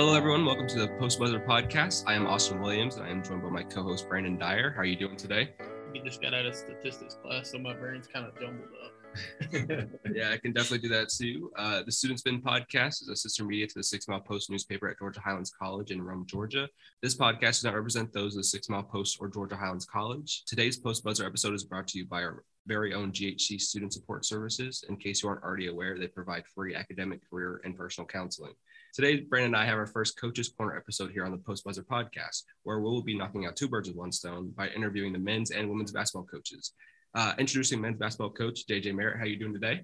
Hello, everyone. Welcome to the Post Buzzer podcast. I am Austin Williams, and I am joined by my co-host Brandon Dyer. How are you doing today? We just got out of statistics class, so my brain's kind of jumbled up. yeah, I can definitely do that too. Uh, the Student Spin podcast is a sister media to the Six Mile Post newspaper at Georgia Highlands College in Rome, Georgia. This podcast does not represent those of the Six Mile Post or Georgia Highlands College. Today's Post Buzzer episode is brought to you by our very own GHC Student Support Services. In case you aren't already aware, they provide free academic, career, and personal counseling. Today, Brandon and I have our first Coaches Corner episode here on the Post Buzzer podcast, where we will be knocking out two birds with one stone by interviewing the men's and women's basketball coaches. Uh, introducing men's basketball coach JJ Merritt. How are you doing today?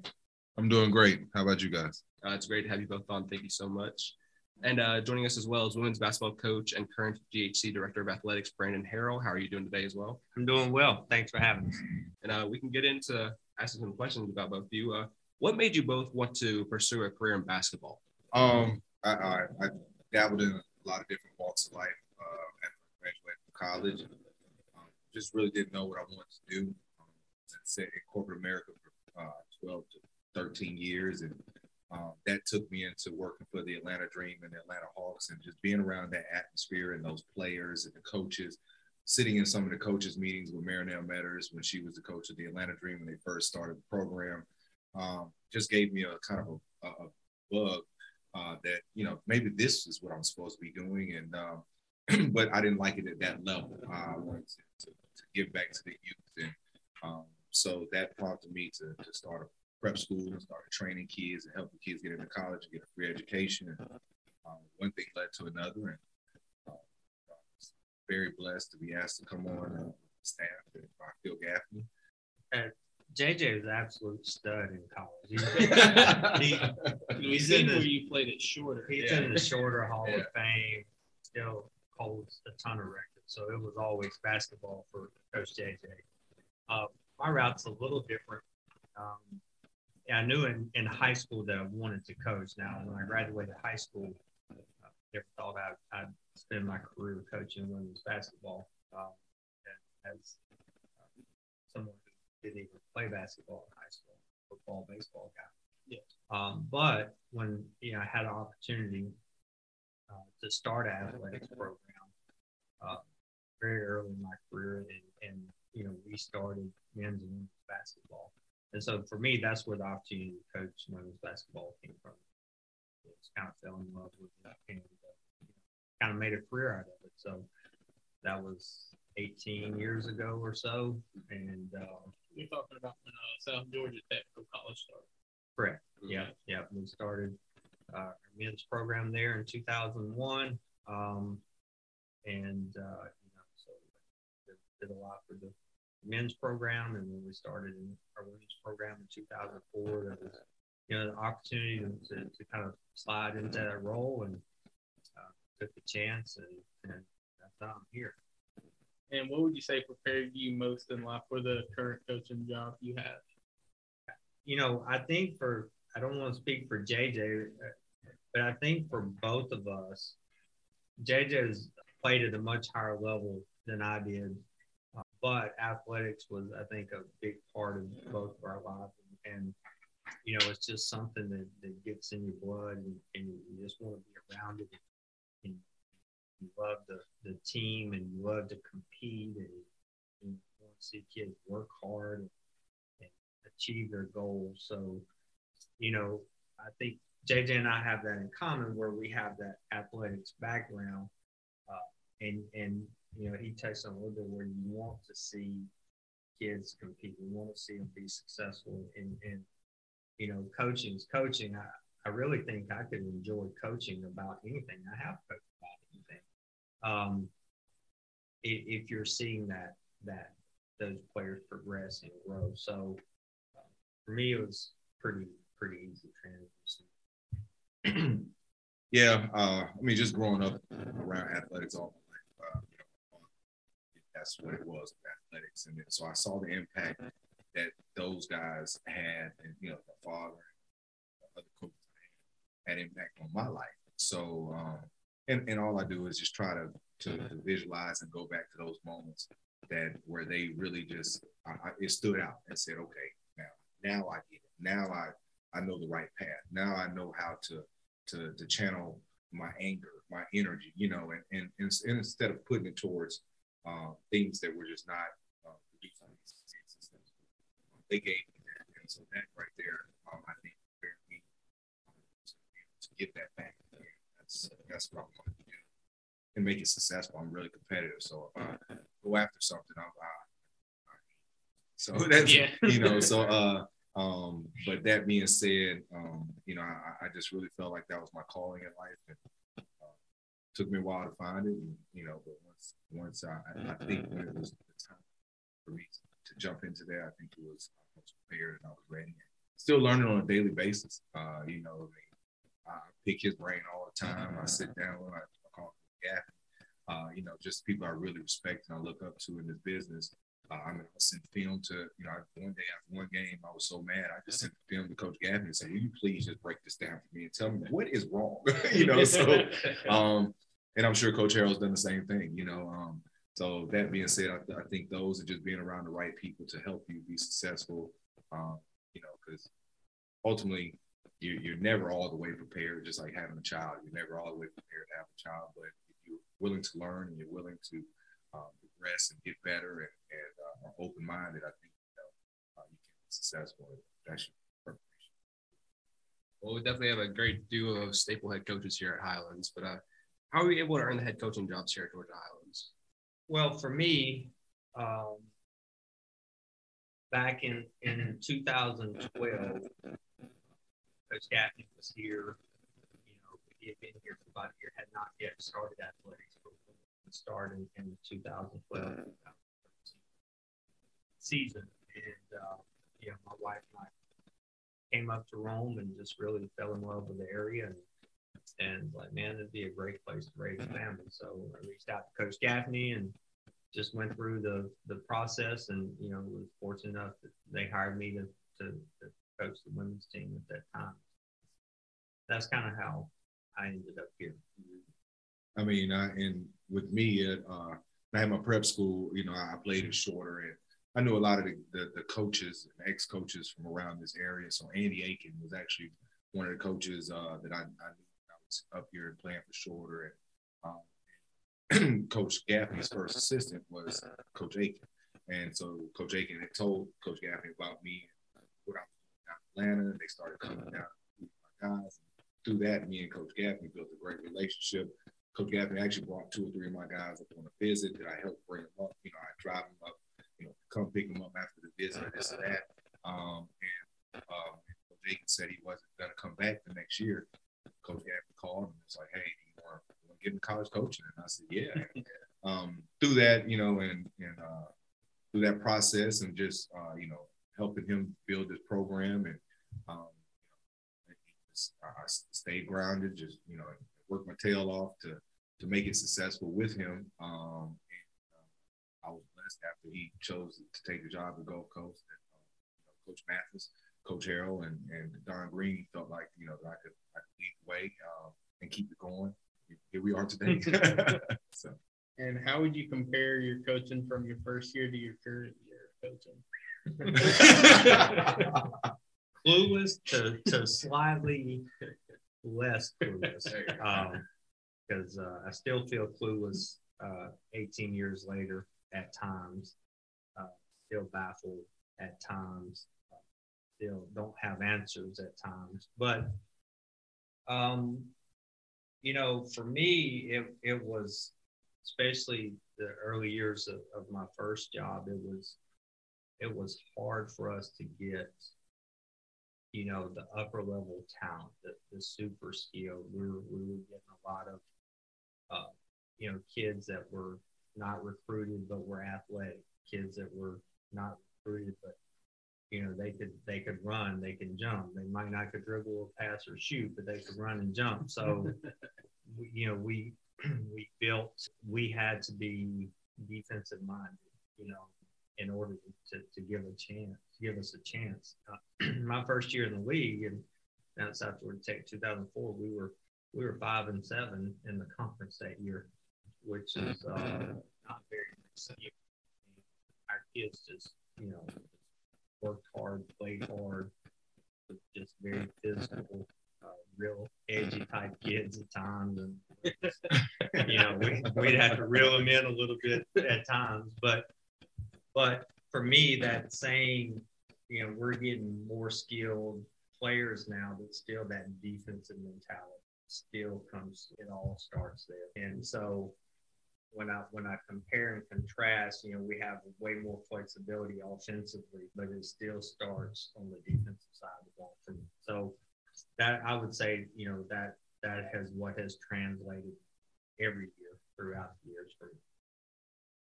I'm doing great. How about you guys? Uh, it's great to have you both on. Thank you so much. And uh, joining us as well is women's basketball coach and current GHC director of athletics, Brandon Harrell. How are you doing today as well? I'm doing well. Thanks for having us. And uh, we can get into asking some questions about both of you. Uh, what made you both want to pursue a career in basketball? Um, I, I, I dabbled in a lot of different walks of life uh, after I graduated from college. Um, just really didn't know what I wanted to do in corporate America for uh, 12 to 13 years. And um, that took me into working for the Atlanta Dream and the Atlanta Hawks and just being around that atmosphere and those players and the coaches, sitting in some of the coaches' meetings with Marynell Meadors when she was the coach of the Atlanta Dream when they first started the program, um, just gave me a kind of a, a bug uh, that, you know, maybe this is what I'm supposed to be doing. And, um, but I didn't like it at that level. I wanted to, to, to, give back to the youth and, um, so that prompted me to, to start a prep school and start training kids and helping kids get into college and get a free education. And um, one thing led to another. And uh, I was very blessed to be asked to come on uh, staff by Phil Gaffney. And JJ was an absolute stud in college. he, he's in the, where you played it shorter. He's yeah. in the shorter Hall yeah. of Fame. Still holds a ton of records. So it was always basketball for Coach JJ. Uh, my route's a little different. Um, I knew in, in high school that I wanted to coach. Now, when I graduated high school, I never thought I'd, I'd spend my career coaching women's basketball. Um, as uh, someone who didn't even play basketball in high school, football, baseball guy. Yeah. Um, but when you know I had an opportunity uh, to start an athletics program uh, very early in my career, and, and you know, we started men's and women's basketball. And so for me, that's where the opportunity to coach women's basketball came from. Just kind of fell in love with it and uh, kind of made a career out of it. So that was 18 years ago or so. And uh, you're talking about when uh, South Georgia Technical College started. Correct. Mm-hmm. Yeah. Yeah. We started uh, our men's program there in 2001. Um, and, uh, you know, so did a lot for the men's program, and when we started in our women's program in 2004, there was you know the opportunity to, to, kind of slide into that role, and uh, took the chance, and, and that's how I'm here. And what would you say prepared you most in life for the current coaching job you have? You know, I think for I don't want to speak for JJ, but I think for both of us, JJ has played at a much higher level than I did but athletics was, I think, a big part of both of our lives. And, you know, it's just something that, that gets in your blood and, and you just want to be around it. And you love the, the team and you love to compete and, and you want to see kids work hard and, and achieve their goals. So, you know, I think JJ and I have that in common where we have that athletics background. Uh, and, and you know, he touched on a little bit where you want to see kids compete. You want to see them be successful. And, and you know, coaching is coaching. I, I really think I could enjoy coaching about anything. I have coached about anything. Um, if, if you're seeing that, that those players progress and grow. So uh, for me, it was pretty, pretty easy transition. yeah. Uh, I mean, just growing up around athletics all that's what it was with athletics. And so I saw the impact that those guys had, and you know, the father and other coaches had impact on my life. So, um, and, and all I do is just try to, to, to visualize and go back to those moments that where they really just I, I, it stood out and said, okay, now now I get it. Now I I know the right path. Now I know how to to to channel my anger, my energy, you know, and, and, and, and instead of putting it towards uh, things that were just not uh, producing these systems. they gave me that. And so that right there, um, I think, me um, to get that back. That's, that's what I want to do and make it successful. I'm really competitive. So if I go after something, I'm, I, I, so that's, yeah. you know, so, uh, um, but that being said, um, you know, I, I, just really felt like that was my calling in life, and uh, took me a while to find it. And you know, but once once I, I think when it was the time for me to jump into that, I think it was I was prepared and I was ready. Still learning on a daily basis. Uh, you know, I, mean, I pick his brain all the time. I sit down I, I call him Gap. Uh, you know, just people I really respect and I look up to in this business. Uh, I mean, I sent film to, you know, one day after one game, I was so mad. I just sent the film to Coach Gavin and said, Will you please just break this down for me and tell me what is wrong? you know, so, um, and I'm sure Coach Harrell's done the same thing, you know. Um, so that being said, I, I, think those are just being around the right people to help you be successful, um, you know, because ultimately you, you're never all the way prepared, just like having a child. You're never all the way prepared to have a child, but if you're willing to learn and you're willing to um, progress and get better and, and uh, are open minded, I think you, know, uh, you can be successful. That's your preparation. Well, we definitely have a great duo of staple head coaches here at Highlands, but uh, how are we able to earn the head coaching jobs here at Georgia Highlands? Well, for me, um, back in, in 2012, Coach Gaffney was here. You know, he had been here for about a year, had not yet started athletics start in, in the 2012 season. And, uh, you know, my wife and I came up to Rome and just really fell in love with the area and, and like, man, it'd be a great place to raise a family. So I reached out to Coach Gaffney and just went through the, the process and, you know, was fortunate enough that they hired me to, to, to coach the women's team at that time. That's kind of how I ended up here. I mean, I, and with me, at uh, I had my prep school, you know, I played it shorter and I knew a lot of the, the, the coaches and ex coaches from around this area. So Andy Aiken was actually one of the coaches uh, that I, I was up here and playing for shorter. And um, Coach Gaffney's first assistant was Coach Aiken. And so Coach Aiken had told Coach Gaffney about me and what I'm doing in Atlanta. They started coming down my guys. Through that, me and Coach Gaffney built a great relationship. Coach Gaffney actually brought two or three of my guys up on a visit that I helped bring them up. You know, I drive them up, you know, come pick them up after the visit this and that. Um, and um, Coach Aiken said he wasn't going to come back the next year. Coach Gaffney called and was like, hey, do you want to get in college coaching? And I said, yeah. um, through that, you know, and, and uh, through that process and just, uh, you know, helping him build this program and, um, I stayed grounded, just, you know, worked my tail off to to make it successful with him. Um, and, uh, I was blessed after he chose to take the job at Gulf Coast. And, uh, Coach Mathis, Coach Harrell, and, and Don Green felt like you know that I could, I could lead the way uh, and keep it going. Here we are today. so. And how would you compare your coaching from your first year to your current year coaching? clueless to, to slightly less clueless. Because um, uh, I still feel clueless uh, 18 years later at times, uh, still baffled at times, still don't have answers at times. But, um, you know, for me, it, it was especially the early years of, of my first job, it was it was hard for us to get you know, the upper level talent, the, the super skill. We were, we were getting a lot of, uh, you know, kids that were not recruited but were athletic, kids that were not recruited but you know they could they could run, they can jump. They might not could dribble or pass or shoot, but they could run and jump. So, you know, we we built. We had to be defensive minded. You know, in order to, to give a chance, give us a chance. Uh, my first year in the league, and that's after Georgia Tech, 2004, we were we were five and seven in the conference that year, which is uh, not very nice. Our kids just you know worked hard, played hard, just very physical. Uh, real edgy type kids at times, and you know we, we'd have to reel them in a little bit at times. But but for me, that saying, you know, we're getting more skilled players now, but still that defensive mentality still comes. It all starts there, and so when I when I compare and contrast, you know, we have way more flexibility offensively, but it still starts on the defensive side of the ball for me. So that I would say, you know, that that has what has translated every year throughout the years for me.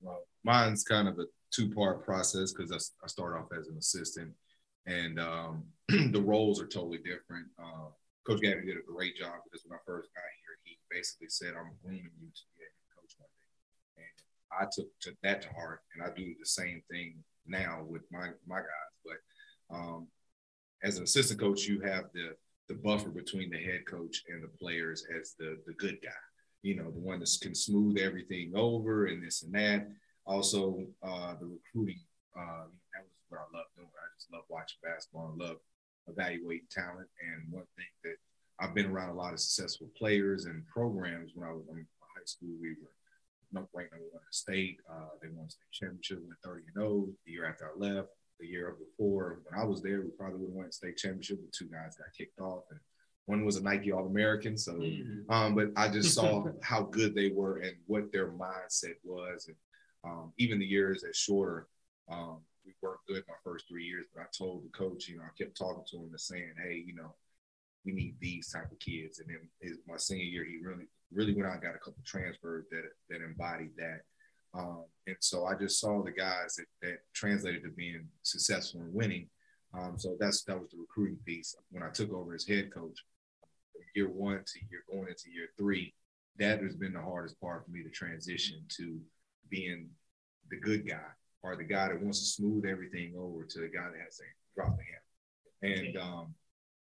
Well, mine's kind of a two-part process because I, I start off as an assistant, and um, the roles are totally different. Uh, Coach Gabby did a great job because when I first got here, he basically said, "I'm grooming you to be a coach one day," and I took to that to heart, and I do the same thing now with my my guys. But um, as an assistant coach, you have the the buffer between the head coach and the players as the the good guy. You know, the one that can smooth everything over and this and that. Also, uh, the recruiting. Uh, that was what I love doing. I just love watching basketball and love evaluating talent. And one thing that I've been around a lot of successful players and programs. When I was in high school, we were ranked number one in the state. Uh, they won state championship, went 30 and 0 the year after I left the year before when I was there, we probably would have won state championship. The two guys got kicked off, and one was a Nike All American. So, mm-hmm. um, but I just saw how good they were and what their mindset was, and um, even the years that shorter. Um, we worked good my first three years, but I told the coach, you know, I kept talking to him and saying, hey, you know, we need these type of kids. And then his, my senior year, he really, really went out and got a couple transfers that that embodied that. Um, and so I just saw the guys that, that translated to being successful and winning. Um, so that's that was the recruiting piece. When I took over as head coach, year one to year going into year three, that has been the hardest part for me to transition to being the good guy or the guy that wants to smooth everything over to the guy that has to drop the hammer. And um,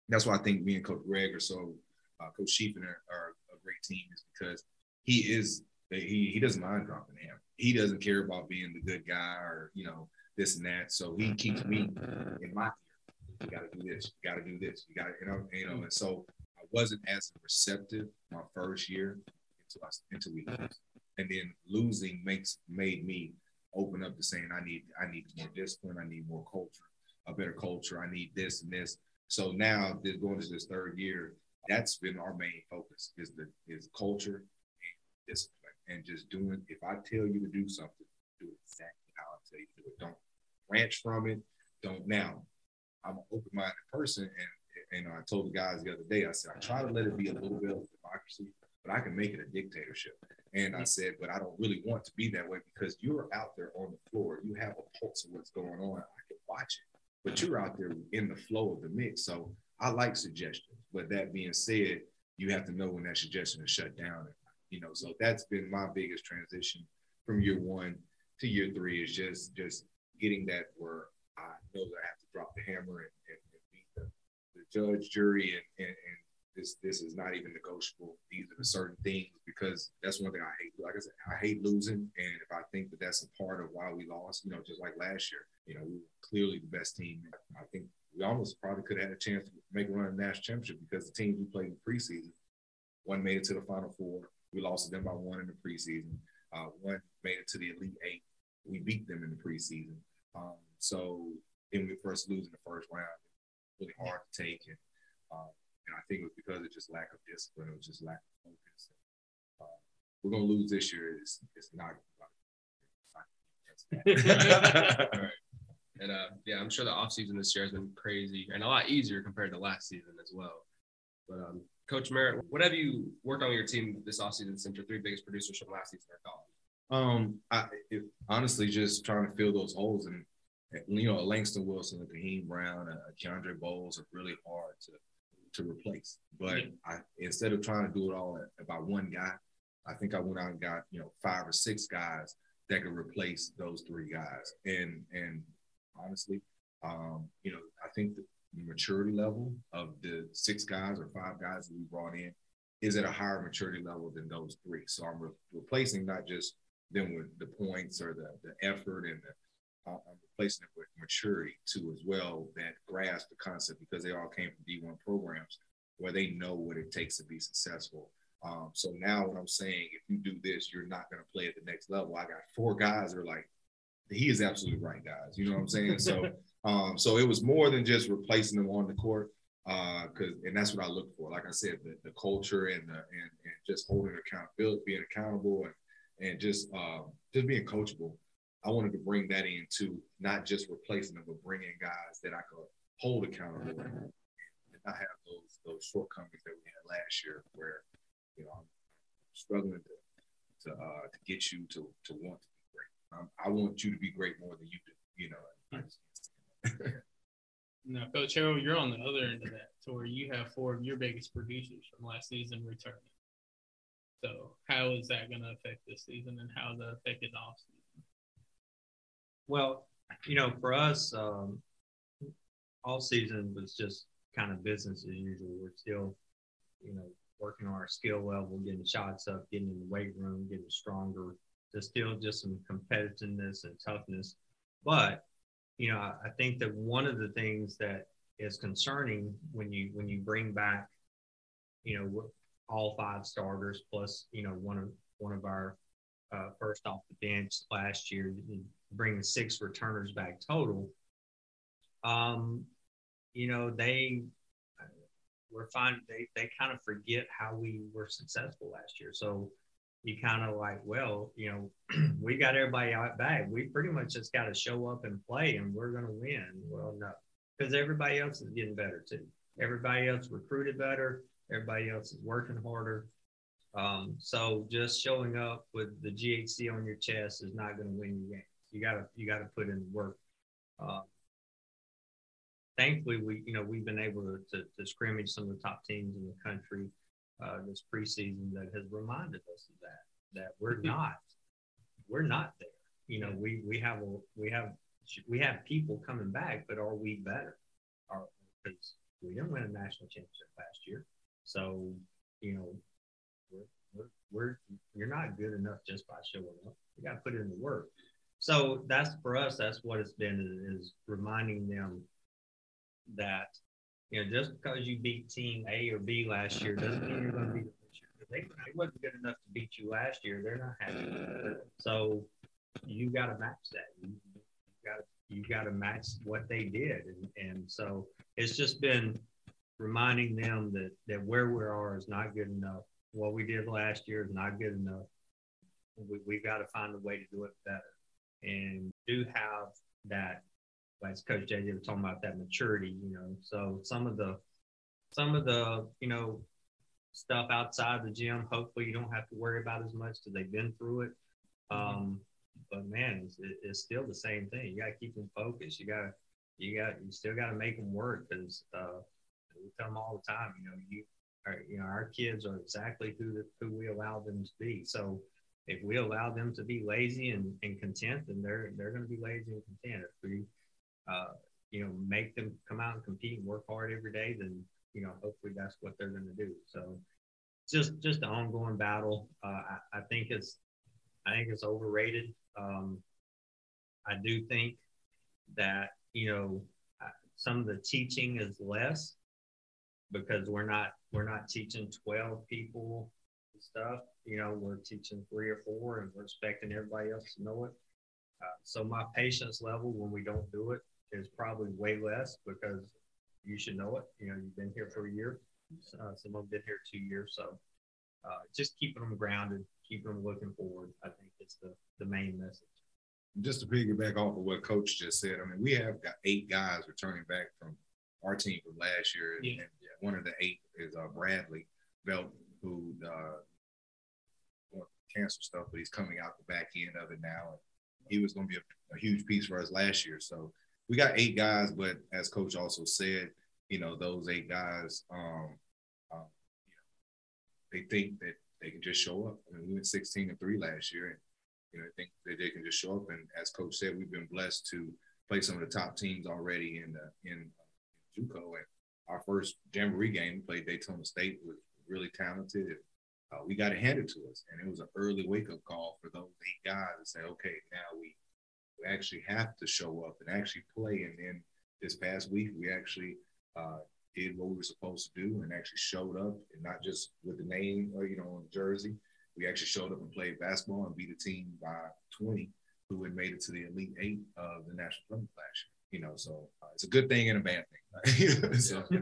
that's why I think me and Coach Greg are so uh, Coach Sheepin are, are, great team is because he is he he doesn't mind dropping him. He doesn't care about being the good guy or you know this and that. So he keeps me in my ear. You got to do this. You got to do this. You got to you know you know. And so I wasn't as receptive my first year until I until we lost, and then losing makes made me open up to saying I need I need more discipline. I need more culture, a better culture. I need this and this. So now, this going into this third year, that's been our main focus is the is culture and discipline and just doing. If I tell you to do something, do it exactly how I tell you to do it. Don't branch from it. Don't now. I'm an open-minded person, and and I told the guys the other day. I said I try to let it be a little bit of democracy, but I can make it a dictatorship. And I said, but I don't really want to be that way because you're out there on the floor. You have a pulse of what's going on. I can watch it, but you're out there in the flow of the mix. So I like suggestions. But that being said, you have to know when that suggestion is shut down. You know, so that's been my biggest transition from year one to year three is just just getting that where I know that I have to drop the hammer and, and, and beat the, the judge, jury, and, and, and this this is not even negotiable. These are the certain things because that's one thing I hate. Like I said, I hate losing, and if I think that that's a part of why we lost, you know, just like last year, you know, we were clearly the best team. I think we almost probably could have had a chance to make a run in the national championship because the teams we played in preseason, one made it to the Final Four. We lost to them by one in the preseason. Uh, one made it to the Elite Eight. We beat them in the preseason. Um, so then we first lose in the first round, really hard to take. And um, and I think it was because of just lack of discipline. It was just lack of focus. Uh, we're gonna lose this year. It's, it's not. Right. And uh, yeah, I'm sure the offseason this year has been crazy and a lot easier compared to last season as well. But um, Coach Merritt, what have you worked on with your team this offseason since your three biggest producers from last season are gone? Um, I it, honestly just trying to fill those holes and you know, Langston Wilson, and Kaheem Brown, uh, Keandre Bowles are really hard to to replace. But I, instead of trying to do it all about one guy, I think I went out and got you know five or six guys that could replace those three guys. And and honestly, um, you know, I think the maturity level of the six guys or five guys that we brought in is at a higher maturity level than those three. So I'm re- replacing not just them with the points or the, the effort and the I'm replacing it with maturity too as well that grasp the concept because they all came from D1 programs. where they know what it takes to be successful. Um, so now what I'm saying, if you do this, you're not going to play at the next level. I got four guys that are like, he is absolutely right, guys. You know what I'm saying? So, um, so it was more than just replacing them on the court. Uh, cause, and that's what I look for. Like I said, the, the culture and the, and, and just holding accountability, being accountable and, and just, um, just being coachable. I wanted to bring that into not just replacing them, but bringing guys that I could hold accountable and not have those those shortcomings that we had last year, where you know I'm struggling to to uh, to get you to to want to be great. Um, I want you to be great more than you do. You know. now, Coach Harrell, you're on the other end of that, to where you have four of your biggest producers from last season returning. So, how is that going to affect this season, and how does that affect his off season? Well, you know, for us, um, all season was just kind of business as usual. We're still, you know, working on our skill level, getting shots up, getting in the weight room, getting stronger. There's still just some competitiveness and toughness. But, you know, I think that one of the things that is concerning when you when you bring back, you know, all five starters plus, you know, one of one of our uh, first off the bench last year, bringing six returners back total. Um, you know, they we're finding they they kind of forget how we were successful last year. So you kind of like, well, you know, we got everybody out back. We pretty much just got to show up and play, and we're going to win. Well, no, because everybody else is getting better too. Everybody else recruited better. Everybody else is working harder. Um, so just showing up with the GHC on your chest is not going to win you games. You gotta you gotta put in the work. Uh, thankfully, we you know we've been able to, to, to, scrimmage some of the top teams in the country uh, this preseason that has reminded us of that that we're mm-hmm. not we're not there. You know, we we have a we have we have people coming back, but are we better? Because we didn't win a national championship last year, so you know we're, we're, you're not good enough just by showing up. You got to put in the work. So that's for us. That's what it's been is reminding them that you know just because you beat team A or B last year doesn't mean you're going to beat them this year. They, wasn't good enough to beat you last year. They're not happy. So you got to match that. You got you got to match what they did, and and so it's just been reminding them that that where we are is not good enough what we did last year is not good enough. We, we've got to find a way to do it better and do have that, as Coach JJ was talking about, that maturity, you know. So some of the, some of the, you know, stuff outside the gym, hopefully you don't have to worry about as much because they've been through it. Mm-hmm. Um, but man, it's, it's still the same thing. You got to keep them focused. You got to, you got, you still got to make them work because uh, we tell them all the time, you know, you our, you know, our kids are exactly who the, who we allow them to be. So if we allow them to be lazy and, and content, then they're they're going to be lazy and content. If we, uh, you know, make them come out and compete and work hard every day, then you know, hopefully that's what they're going to do. So just just an ongoing battle. Uh, I, I think it's I think it's overrated. Um, I do think that you know some of the teaching is less because we're not we're not teaching 12 people stuff you know we're teaching three or four and we're expecting everybody else to know it uh, so my patience level when we don't do it is probably way less because you should know it you know you've been here for a year uh, some of them been here two years so uh, just keeping them grounded keeping them looking forward i think is the, the main message just to piggyback off of what coach just said i mean we have got eight guys returning back from our team from last year yeah. and one of the eight is uh, Bradley Belt, who uh, cancer stuff, but he's coming out the back end of it now. And he was going to be a, a, huge piece for us last year. So we got eight guys, but as coach also said, you know, those eight guys, um, um, you know, they think that they can just show up. I mean, we went 16 and three last year, and you know, I think that they can just show up. And as coach said, we've been blessed to play some of the top teams already in the, in, in JUCO, and our first jamboree game, we played Daytona State, was really talented. And, uh, we got it handed to us, and it was an early wake up call for those eight guys to say, okay, now we actually have to show up and actually play. And then this past week, we actually uh, did what we were supposed to do and actually showed up and not just with the name or you know on the jersey. We actually showed up and played basketball and beat a team by 20 who had made it to the elite eight of the national tournament last year. You know, so uh, it's a good thing and a bad thing. so.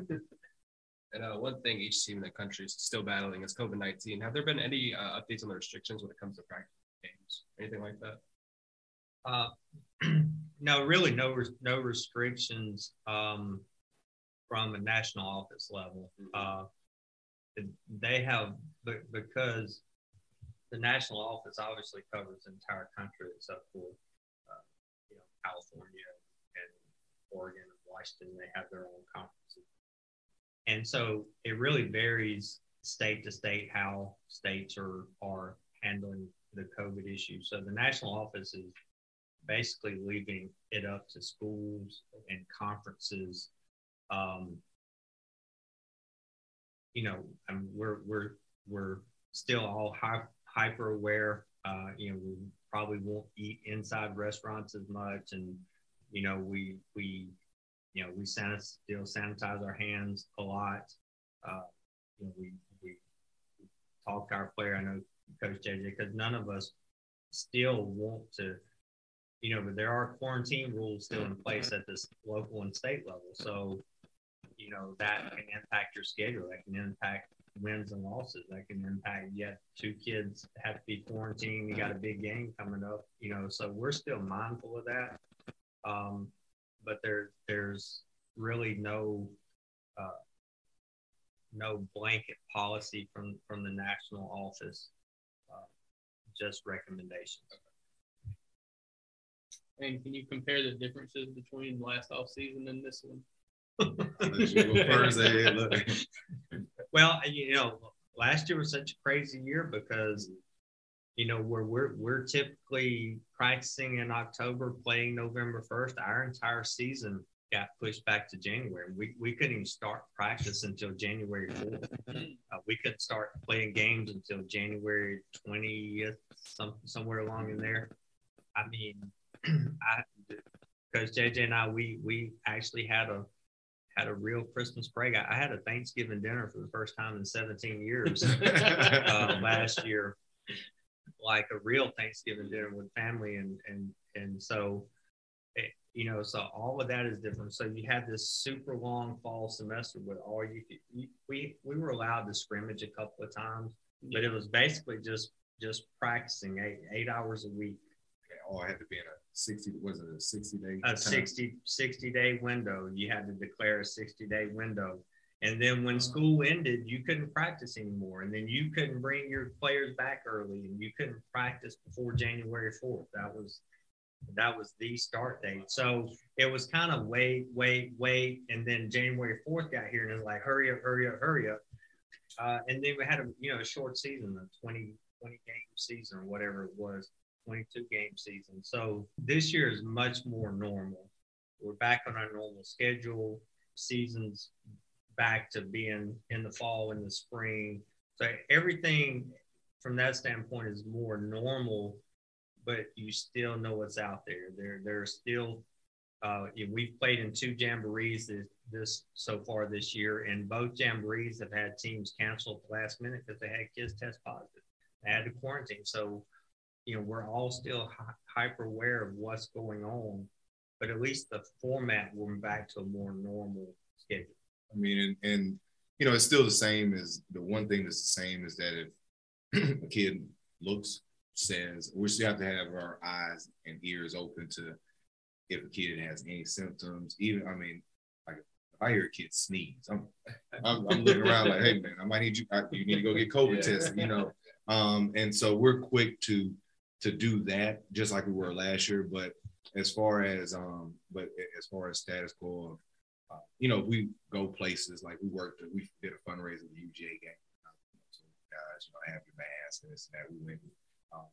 And uh, one thing each team in the country is still battling is COVID 19. Have there been any uh, updates on the restrictions when it comes to practice games? Anything like that? Uh, no, really, no, no restrictions um, from a national office level. Uh, they have, because the national office obviously covers the entire country except for, uh, you know, California and Oregon and Washington. They have their own conferences, and so it really varies state to state how states are are handling the COVID issue. So the national office is basically leaving it up to schools and conferences. Um, you know, I mean, we're we're we're still all hyper aware. Uh, you know, we probably won't eat inside restaurants as much, and you know, we we you know we still sanitize our hands a lot. Uh, you know, we we talk to our player. I know Coach JJ because none of us still want to you know, but there are quarantine rules still in place at this local and state level. So, you know, that can impact your schedule. That can impact wins and losses. That can impact have two kids have to be quarantined. You got a big game coming up. You know, so we're still mindful of that. Um, but there there's really no uh, no blanket policy from from the national office. Uh, just recommendations. And can you compare the differences between last off season and this one? well, you know, last year was such a crazy year because, you know, we're we're we're typically practicing in October, playing November first. Our entire season got pushed back to January. We we couldn't even start practice until January fourth. Uh, we couldn't start playing games until January twentieth, some somewhere along in there. I mean, because JJ and I, we we actually had a had a real Christmas break. I, I, had a Thanksgiving dinner for the first time in 17 years uh, last year, like a real Thanksgiving dinner with family, and and and so, it, eh, you know, so all of that is different. So you had this super long fall semester with all you, you we we were allowed to scrimmage a couple of times, but it was basically just just practicing eight eight hours a week. All I had to be in a 60 was it a 60 day a 60 60 day window. You had to declare a 60 day window. And then when school ended you couldn't practice anymore. And then you couldn't bring your players back early and you couldn't practice before january 4th that was that was the start date. So it was kind of wait wait wait. And then january 4th got here and it was like hurry up hurry up hurry up. Uh, and then we had a you know a short season a 20 20 game season or whatever it was 22 game season. So this year is much more normal. We're back on our normal schedule. Seasons back to being in the fall and the spring. So everything from that standpoint is more normal, but you still know what's out there. There, there's still uh, we've played in two jamborees this, this, so far this year, and both jamborees have had teams cancel at the last minute because they had kids test positive. They had to quarantine. So you know, we're all still hyper aware of what's going on, but at least the format went back to a more normal schedule. I mean, and, and you know, it's still the same as the one thing that's the same is that if a kid looks, says, we still have to have our eyes and ears open to if a kid has any symptoms. Even, I mean, like if I hear a kid sneeze, I'm, I'm, I'm looking around like, hey man, I might need you. I, you need to go get COVID yeah. tested, you know. Um, and so we're quick to to do that just like we were last year. But as far as um, but as far as status quo of uh, you know, we go places like we worked, we did a fundraiser at the UGA game. so guys, you know, have your mask and this and that. We went, um,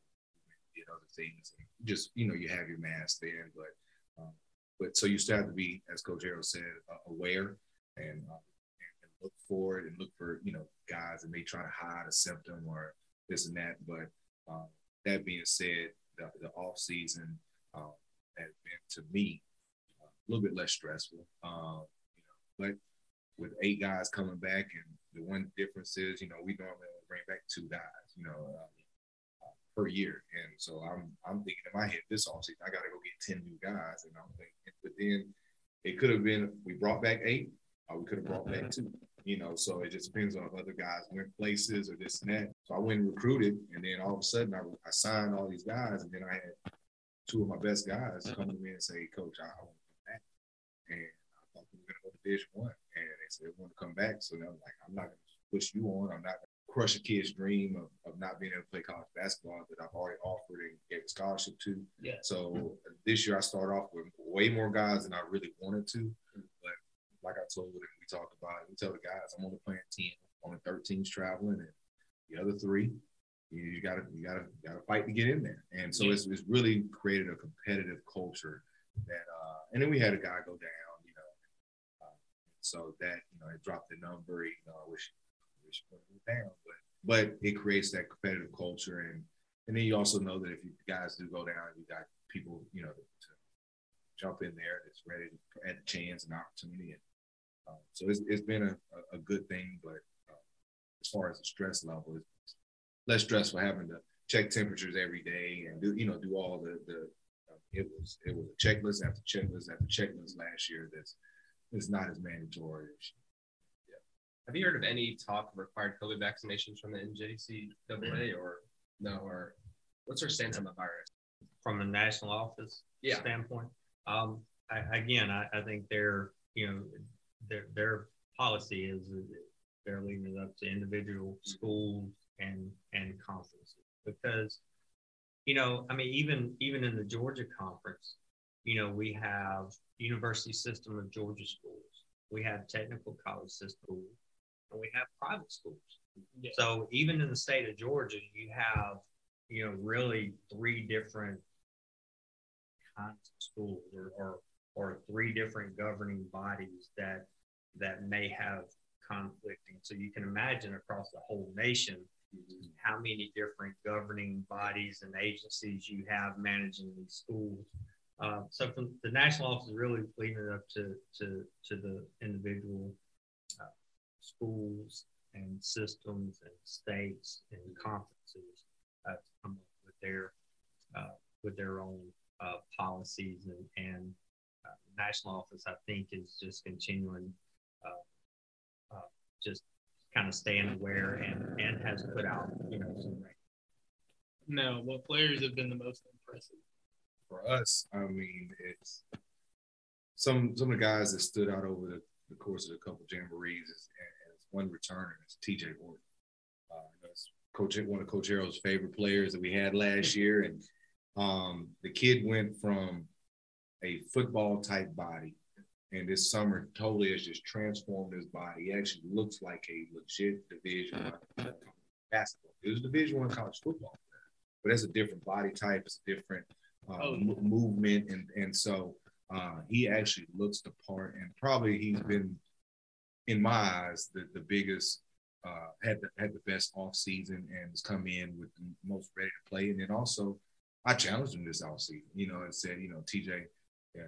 did other things. Just you know, you have your mask there, but um, but so you still have to be, as Coach Harrell said, uh, aware and, uh, and look for it and look for you know guys that may try to hide a symptom or this and that. But um, that being said, the, the off season um, has been to me a little bit less stressful. Um, you know, but with eight guys coming back, and the one difference is, you know, we normally bring back two guys, you know, uh, per year. And so I'm I'm thinking in my head this offseason I got to go get ten new guys, and I'm thinking, but then it could have been we brought back eight, or we could have brought back two. You know, so it just depends on if other guys went places or this and that. So I went and recruited, and then all of a sudden I, I signed all these guys, and then I had two of my best guys uh-huh. come to me and say, "Coach, I, I want to come back," and I thought we were going to go to Division One, and they said they want to come back. So then I'm like, I'm not going to push you on. I'm not going to crush a kid's dream of, of not being able to play college basketball that I've already offered and gave a scholarship to. Yeah. So this year I started off with way more guys than I really wanted to, but like I told we talked about it. We tell the guys, I'm only playing 10, only 13's traveling, and the other three, you, you gotta you gotta you gotta fight to get in there. And so Yeah. it's, it's really created a competitive culture that uh and then we had a guy go down, you know. Uh, so that, you know, it dropped the number, you know, I wish I wish it down, but but it creates that competitive culture and and then you also know that if you guys do go down, you got people, you know, to jump in there that's ready to add a chance and opportunity. And um, so it's, it's been a, a, a good thing, but uh, as far as the stress level, it's less stressful having to check temperatures every day and do, you know, do all the, the uh, it was, it was a checklist after checklist after checklist last year that's, it's not as mandatory. as- Have you heard of any talk of required COVID vaccinations from the NJCAA or no? Or what's their stance on the virus? from the national office Yeah. standpoint. Um, I, again, I, I think they're you know, their, their policy is they're leaving it up to individual schools and, and conferences because, you know, I mean, even, even in the Georgia conference, you know, we have University System of Georgia schools, we have technical college system, and we have private schools. Yeah. So even in the state of Georgia, you have, you know, really three different kinds of schools or, or, or three different governing bodies that, that may have conflicting. So you can imagine across the whole nation, how many different governing bodies and agencies you have managing these schools. Uh, so from the national office is really leaving it up to, to, to the individual uh, schools and systems and states and conferences uh, to come up with their uh, with their own uh, policies and and uh, national office I think is just continuing uh, uh, just kind of staying aware and and has put out you know some No, what players have been the most impressive? for us, I mean, it's some some of the guys that stood out over the, the course of a couple of jamborees is, is one returner is TJ Ward. Uh, that's Coach one of Coach Harrell's favorite players that we had last year, and um, the kid went from a football type body, and this summer totally has just transformed his body. He actually looks like a legit Division One basketball. It was Division One college football, but that's a different body type. It's a different uh, Oh, mo- movement, and and so uh, he actually looks the part, and probably he's been, in my eyes, the the biggest. Uh, had the had the best off season and has come in with the most ready to play, and then also I challenged him this off season, you know, and said, you know, TJ, yeah,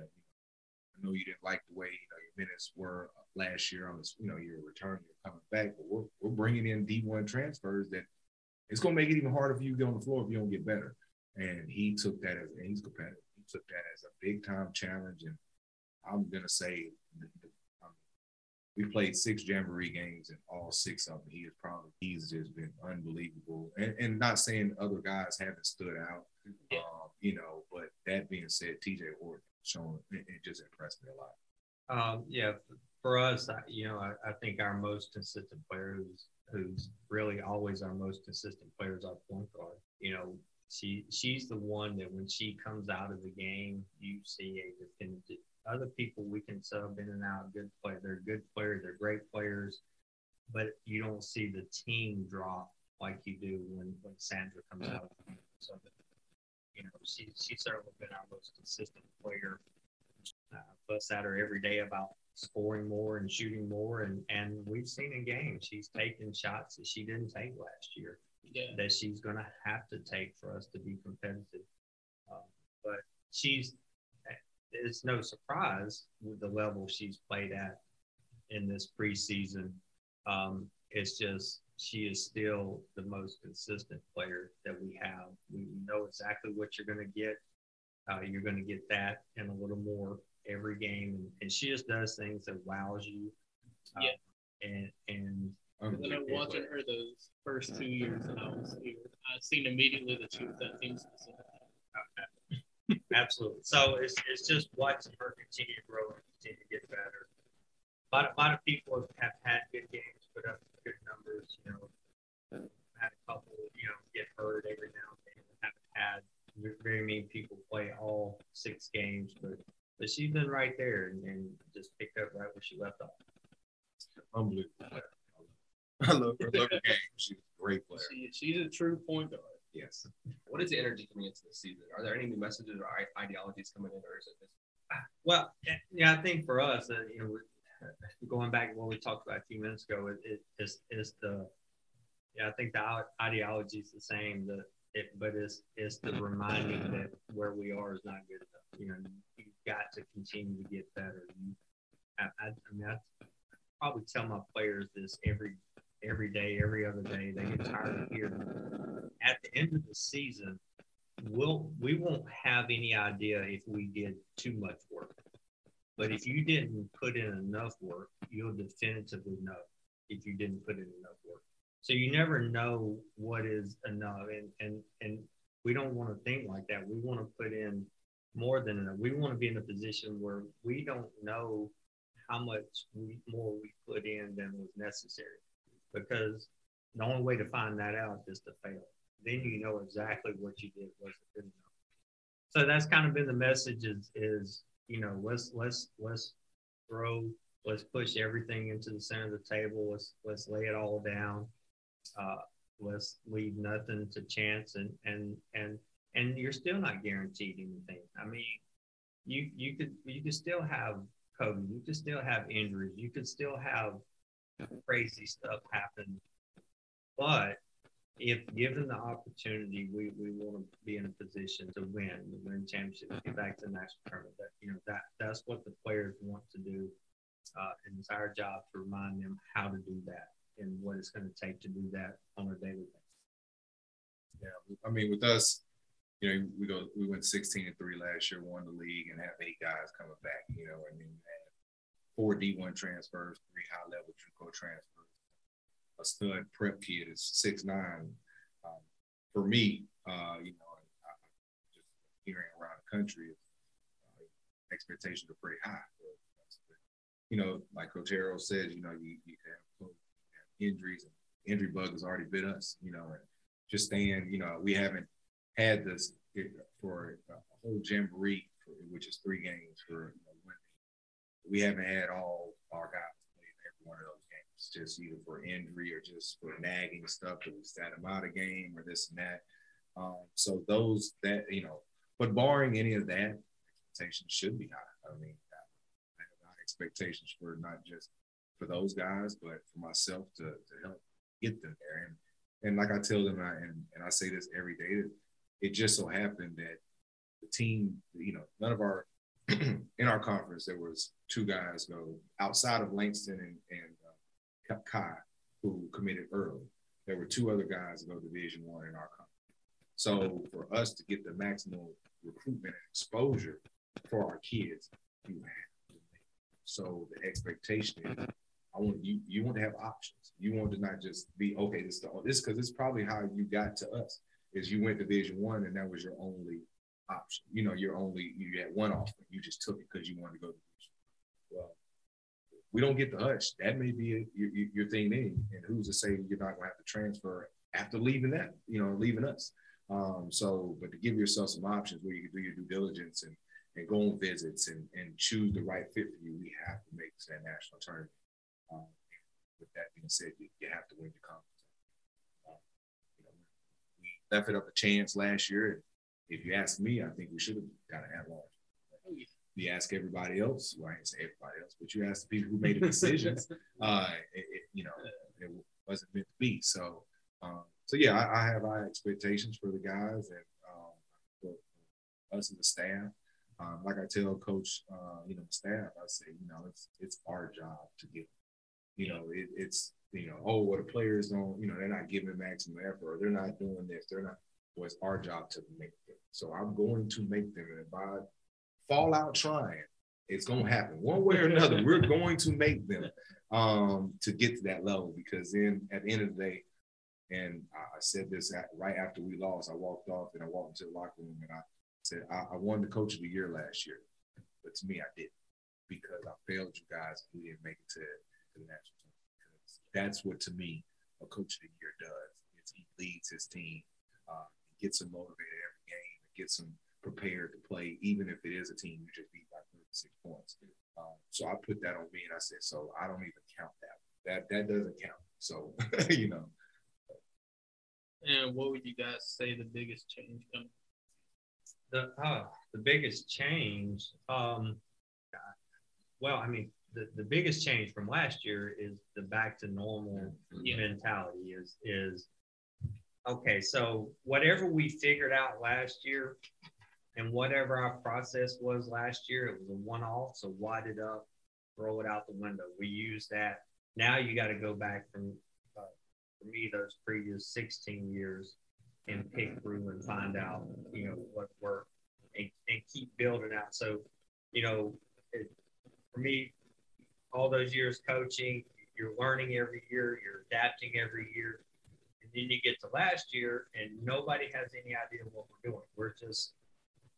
I know you didn't like the way you know your minutes were last year on this, you know, you're returning, you're coming back, but we're we're bringing in D1 transfers that it's gonna make it even harder for you to get on the floor if you don't get better. And he took that as he's competitive. He took that as a big time challenge, and I'm gonna say um, we played six jamboree games, and all six of them, he is probably he's just been unbelievable. And, and not saying other guys haven't stood out, Yeah. um, you know. But that being said, TJ Ward showing it, it just impressed me a lot. Um, yeah, for us, I- you know, I, I think our most consistent player who's, who's really always our most consistent player is our point guard. You know, she she's the one that when she comes out of the game, you see a definitive. Other people we can sub in and out, good play. They're good players. They're great players, but you don't see the team drop like you do when when Sandra comes out. So, you know, she she's certainly been our most consistent player uh, fuss at her every day about scoring more and shooting more. And, and we've seen in games, she's taken shots that she didn't take last year Yeah. that she's going to have to take for us to be competitive. Um, but she's, it's no surprise with the level she's played at in this preseason. Um, it's just she is still the most consistent player that we have. We know exactly what you're going to get. Uh, you're going to get that and a little more every game, and, and she just does things that wows you. Uh, yeah. And and um, then watching her those first two years that I was here, I seen immediately that she was that team specific. Absolutely. So it's, it's just watching her continue to grow and continue to get better. A lot, of, a lot of people have had good games, put up good numbers. You know, had a couple, you know, get hurt every now and then. Haven't had very many people play all six games, but but she's been right there and, and just picked up right where she left off. Unbelievable. I love her. Love her game. She's a great player. She, she's a true point guard. Yes. What is the energy coming into the season? Are there any new messages or ideologies coming in, or is it just? Well, yeah, I think for us, uh, you know, going back to what we talked about a few minutes ago, it, is the yeah, I think the ideology is the same. The it, but it's it's the reminding that where we are is not good enough. You know, you've got to continue to get better. You, I, I, I mean, I probably tell my players this every every day, every other day. They get tired of hearing. At the end of the season, we'll we won't have any idea if we did too much work. But if you didn't put in enough work, you'll definitively know if you didn't put in enough work. So you never know what is enough, and and and we don't want to think like that. We want to put in more than enough. We want to be in a position where we don't know how much we, more we put in than was necessary because the only way to find that out is to fail. Then you know exactly what you did wasn't good enough. So that's kind of been the message is, is you know, let's let's let's throw, let's push everything into the center of the table. Let's let's lay it all down. Uh, let's leave nothing to chance and and and and you're still not guaranteed anything. I mean, you you could you could still have COVID, you could still have injuries, you could still have crazy stuff happen. But if given the opportunity, we, we want to be in a position to win, win championship, get back to the national tournament. That you know that that's what the players want to do, uh, and it's our job to remind them how to do that and what it's going to take to do that on a daily basis. Yeah, I mean, with us, you know, we go we went 16 and three last year, won the league, and have eight guys coming back. You know, I mean, four D1 transfers, three high level JUCO transfers. A stud prep kid is six nine. Um, for me, uh, you know, I, just hearing around the country, uh, expectations are pretty high. You know, like Harrell said, you know, you, you have, injuries and injury bug has already bit us. You know, and just staying, you know, we haven't had this for a whole jamboree, for, which is three games for you know, we haven't had all our guys play every one of those games, just either for injury or just for nagging stuff that we sat them out a game or this and that. Um, so those that you know, but barring any of that, expectations should be high. I mean, I have expectations for not just for those guys, but for myself to, to help get them there. And and like I tell them, I, and and I say this every day, it just so happened that the team, you know, none of our in our conference, there was two guys go outside of Langston and, and Kai who committed early. There were two other guys go Division One in our conference. So for us to get the maximum recruitment and exposure for our kids, you have to make. So the expectation is, I want you you want to have options. You want to not just be okay. This the this because it's probably how you got to us is you went to Division One and that was your only option. You know, you're only you had one offer. You just took it because you wanted to go to the Well, we don't get the hush. That may be a, your, your thing then. And who's to say you're not going to have to transfer after leaving that, you know, leaving us. Um, so, but to give yourself some options where you can do your due diligence and, and go on visits and, and choose the right fit for you, we have to make that national tournament. Um, with that being said, you, you have to win the conference. Um, you know, we left it up a chance last year if you ask me, I think we should have got an at large. You ask everybody else, well, I didn't say everybody else, but you ask the people who made the decisions, uh, it, it, you know, it wasn't meant to be. So, um, so yeah, I, I, have high expectations for the guys and um, for us and the staff. Um, like I tell Coach, uh, you know, staff, I say, you know, it's it's our job to get, you know, it, it's you know, oh, well, the players don't, you know, they're not giving maximum effort, or they're not doing this, they're not. Well, it's our job to make them. So I'm going to make them, and if I fall out trying, it's gonna happen one way or another. We're going to make them um, to get to that level because then at the end of the day, and I said this right after we lost, I walked off and I walked into the locker room and I said, I, I won the coach of the year last year, but to me, I didn't because I failed you guys and we didn't make it to, to the national. Because that's what to me a coach of the year does. Is he leads his team, uh, gets them motivated every game, gets them prepared to play, even if it is a team you just beat by 36 points. Um, so I put that on me and I said, so I don't even count that. That that doesn't count. So you know. And what would you guys say the biggest change coming? The uh, the biggest change, um, well, I mean, the, the biggest change from last year is the back to normal yeah. mentality. Is is okay. So whatever we figured out last year, and whatever our process was last year, it was a one off. So wide it up, throw it out the window. We use that. Now you got to go back from uh, for me those previous 16 years and pick through and find out, you know, what worked and, and keep building out. So, you know, it, for me, all those years coaching, you're learning every year, you're adapting every year. And then you get to last year and nobody has any idea what we're doing. We're just,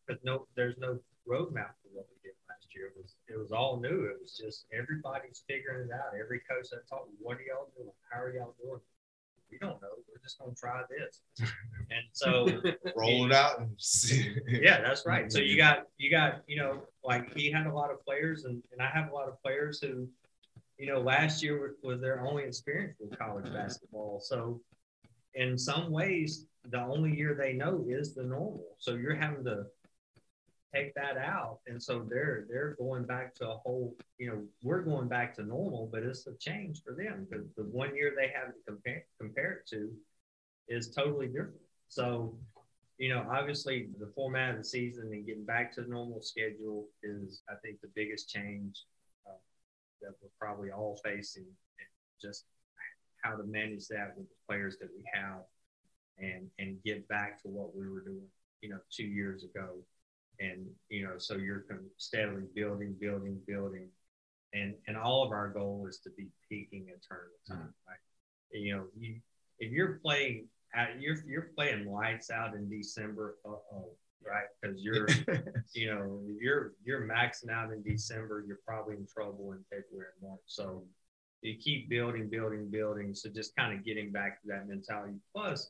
because no, there's no roadmap for what we did last year. It was, it was all new. It was just everybody's figuring it out. Every coach that taught me, what are y'all doing? How are y'all doing? we don't know. We're just going to try this. And so roll it out and see. yeah, that's right. So you got, you got, you know, like he had a lot of players and, and I have a lot of players who, you know, last year was their only experience with college basketball. So in some ways, the only year they know is the normal. So you're having to take that out. And so they're they're going back to a whole, you know, we're going back to normal, but it's a change for them because the one year they have to compare compare it to is totally different. So, you know, obviously the format of the season and getting back to the normal schedule is, I think, the biggest change uh, that we're probably all facing, just how to manage that with the players that we have, and and get back to what we were doing, you know, two years ago and you know so you're steadily building building building. And and all of our goal is to be peaking at tournament time mm-hmm. right? You know you if you're playing at, you're you're playing lights out in december uh-oh right? Because you're you know you're you're maxing out in december you're probably in trouble in february and march. So you keep building building building. So just kind of getting back to that mentality. Plus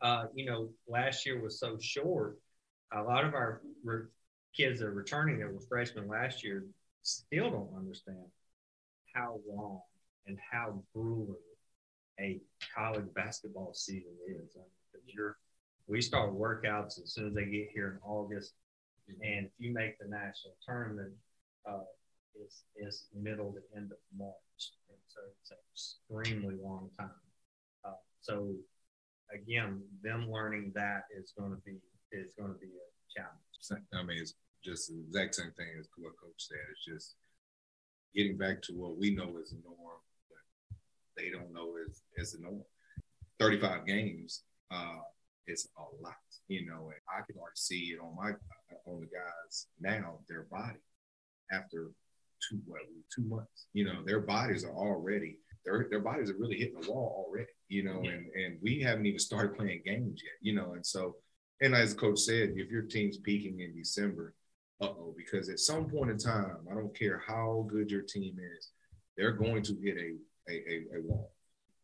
uh, you know last year was so short a lot of our re- kids that are returning that were freshmen last year still don't understand how long and how grueling a college basketball season is. I mean, you're, we start workouts as soon as they get here in August, and if you make the national tournament, uh, it's, it's middle to end of March. And so it's an extremely long time. Uh, so again, them learning that is going to be is going to be a challenge. I mean, it's just the exact same thing as what Coach said. It's just getting back to what we know is the norm, but they don't know is is the norm. Thirty-five games uh, is a lot, you know, and I can already see it on my on the guys now, their body after two what two months. You know, their bodies are already their their bodies are really hitting the wall already. You know, yeah. and and we haven't even started playing games yet. You know, and so and as coach said, if your team's peaking in December, uh oh, because at some point in time, I don't care how good your team is, they're going to hit a a, a, a wall,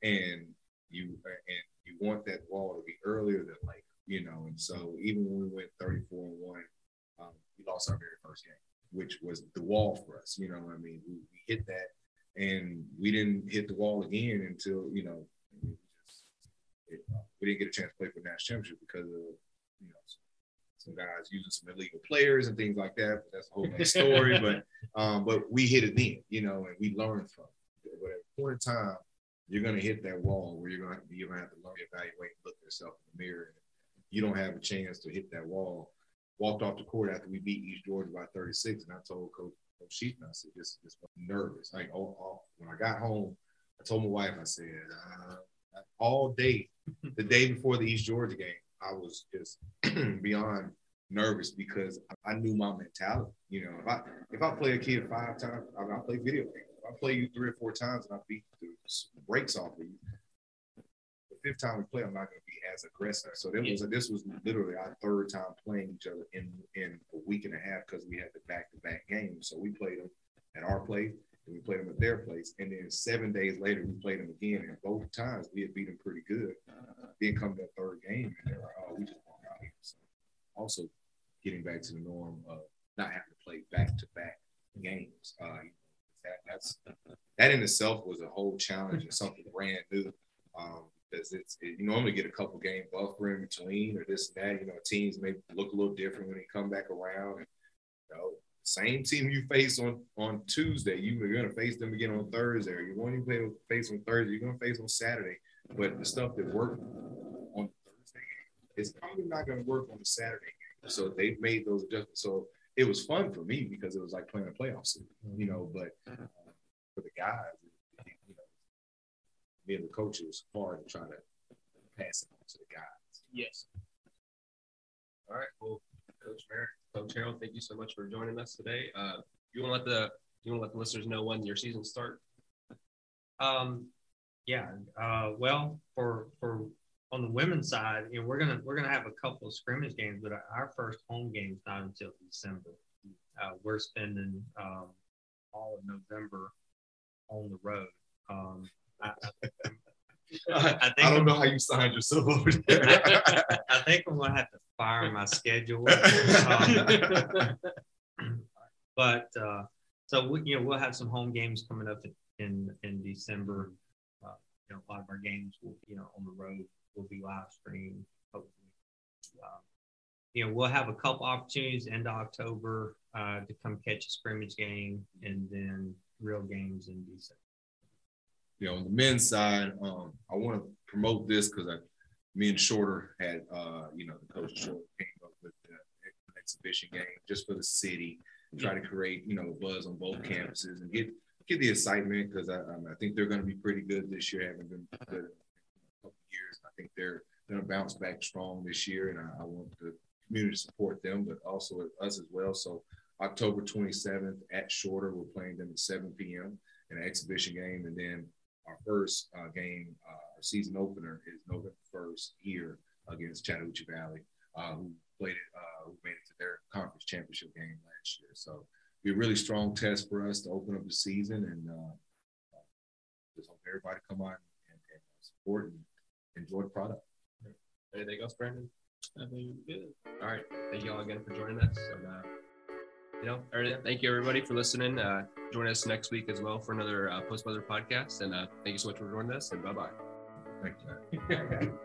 and you and you want that wall to be earlier than later, you know. And so even when we went 34 and one, um, we lost our very first game, which was the wall for us. You know, I mean, we, we hit that, and we didn't hit the wall again until you know. Uh, we didn't get a chance to play for the national championship because of you know, some guys using some illegal players and things like that. But that's a whole other story. but um, but we hit it then, you know, and we learned from it. But at a point in time, you're gonna hit that wall where you're gonna you're gonna have to learn, evaluate, look yourself in the mirror. And you don't have a chance to hit that wall. walked off the court after we beat East Georgia by 36, and I told Coach, Coach I said, just, I'm nervous." Like, oh, oh, when I got home, I told my wife, I said, uh, all day, the day before the East Georgia game, I was just beyond nervous because I knew my mentality. You know, if I if I play a kid five times, I, I play video games. If I play you three or four times and I beat the brakes off of you, the fifth time we play, I'm not going to be as aggressive. So there was this was literally our third time playing each other in in a week and a half because we had the back to back games. So we played them at our place and we played them at their place. And then seven days later, we played them again. And both times we had beat them pretty good. Then come that third game, and they're like, oh, we just won out here. So also getting back to the norm of not having to play back to back games. Uh, that, that's that in itself was a whole challenge and something brand new. Um, because it's it, you normally get a couple game buffer in between or this and that. You know, teams may look a little different when they come back around. And, you know, same team you face on on Tuesday, you are gonna face them again on Thursday. Or you want to face on Thursday, you're gonna face on Saturday. But the stuff that worked on Thursday is probably not gonna work on the Saturday game. So they've made those adjustments. So it was fun for me because it was like playing a playoff series, you know. But uh, for the guys, you know, me and the coaches hard to try to pass it on to the guys. Yes. All right. Well, Coach Merritt, Coach Harrell, thank you so much for joining us today. Uh, you want to let the you want to let the listeners know when your season start? Um, yeah. Uh, well, for for on the women's side, you know, we're gonna we're gonna have a couple of scrimmage games, but our first home game is not until December. Uh, we're spending um, all of November on the road. Um, I, I, I, don't know how you signed yourself over there. I, I, think I'm gonna have to fire my schedule. Um, but uh, so we, you know we'll have some home games coming up in in December. Uh, you know, a lot of our games will you know on the road will be live streamed. Hopefully, uh, you know we'll have a couple opportunities end of October uh, to come catch a scrimmage game, and then real games in December you know, on the men's side, um, I want to promote this because I, me and Shorter had, uh, you know, the coach Shorter came up with the exhibition game just for the city, try to create, you know, a buzz on both campuses and get get the excitement because I, um, I think they're going to be pretty good this year. Haven't been good in a couple years. I think they're going to bounce back strong this year, and I, I want the community to support them, but also us as well. So October 27th at Shorter, we're playing them at 7 p.m. in an exhibition game, and then our first uh, game, uh, season opener is November 1st here against Chattahoochee Valley, uh, who played it, uh, who made it to their conference championship game last year. So be a really strong test for us to open up the season and uh, just hope everybody come on and, and support and enjoy the product. Anything else, Brandon? I think good. All right. Thank you all again for joining us. And, uh, you know, thank you everybody for listening. Uh, join us next week as well for another uh, post weather podcast. And uh, thank you so much for joining us. And bye bye. Thank you.